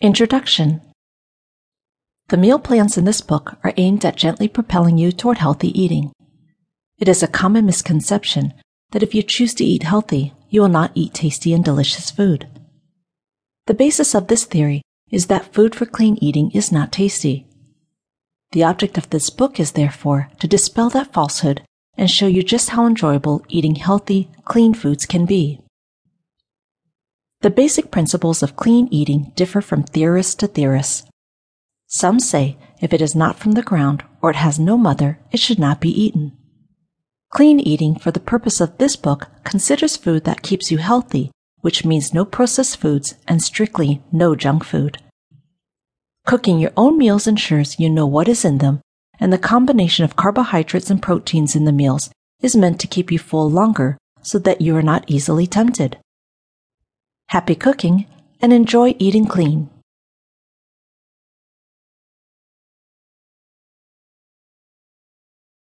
Introduction The meal plans in this book are aimed at gently propelling you toward healthy eating. It is a common misconception that if you choose to eat healthy, you will not eat tasty and delicious food. The basis of this theory is that food for clean eating is not tasty. The object of this book is therefore to dispel that falsehood and show you just how enjoyable eating healthy, clean foods can be. The basic principles of clean eating differ from theorist to theorist. Some say if it is not from the ground or it has no mother, it should not be eaten. Clean eating for the purpose of this book considers food that keeps you healthy, which means no processed foods and strictly no junk food. Cooking your own meals ensures you know what is in them, and the combination of carbohydrates and proteins in the meals is meant to keep you full longer so that you are not easily tempted. Happy cooking and enjoy eating clean.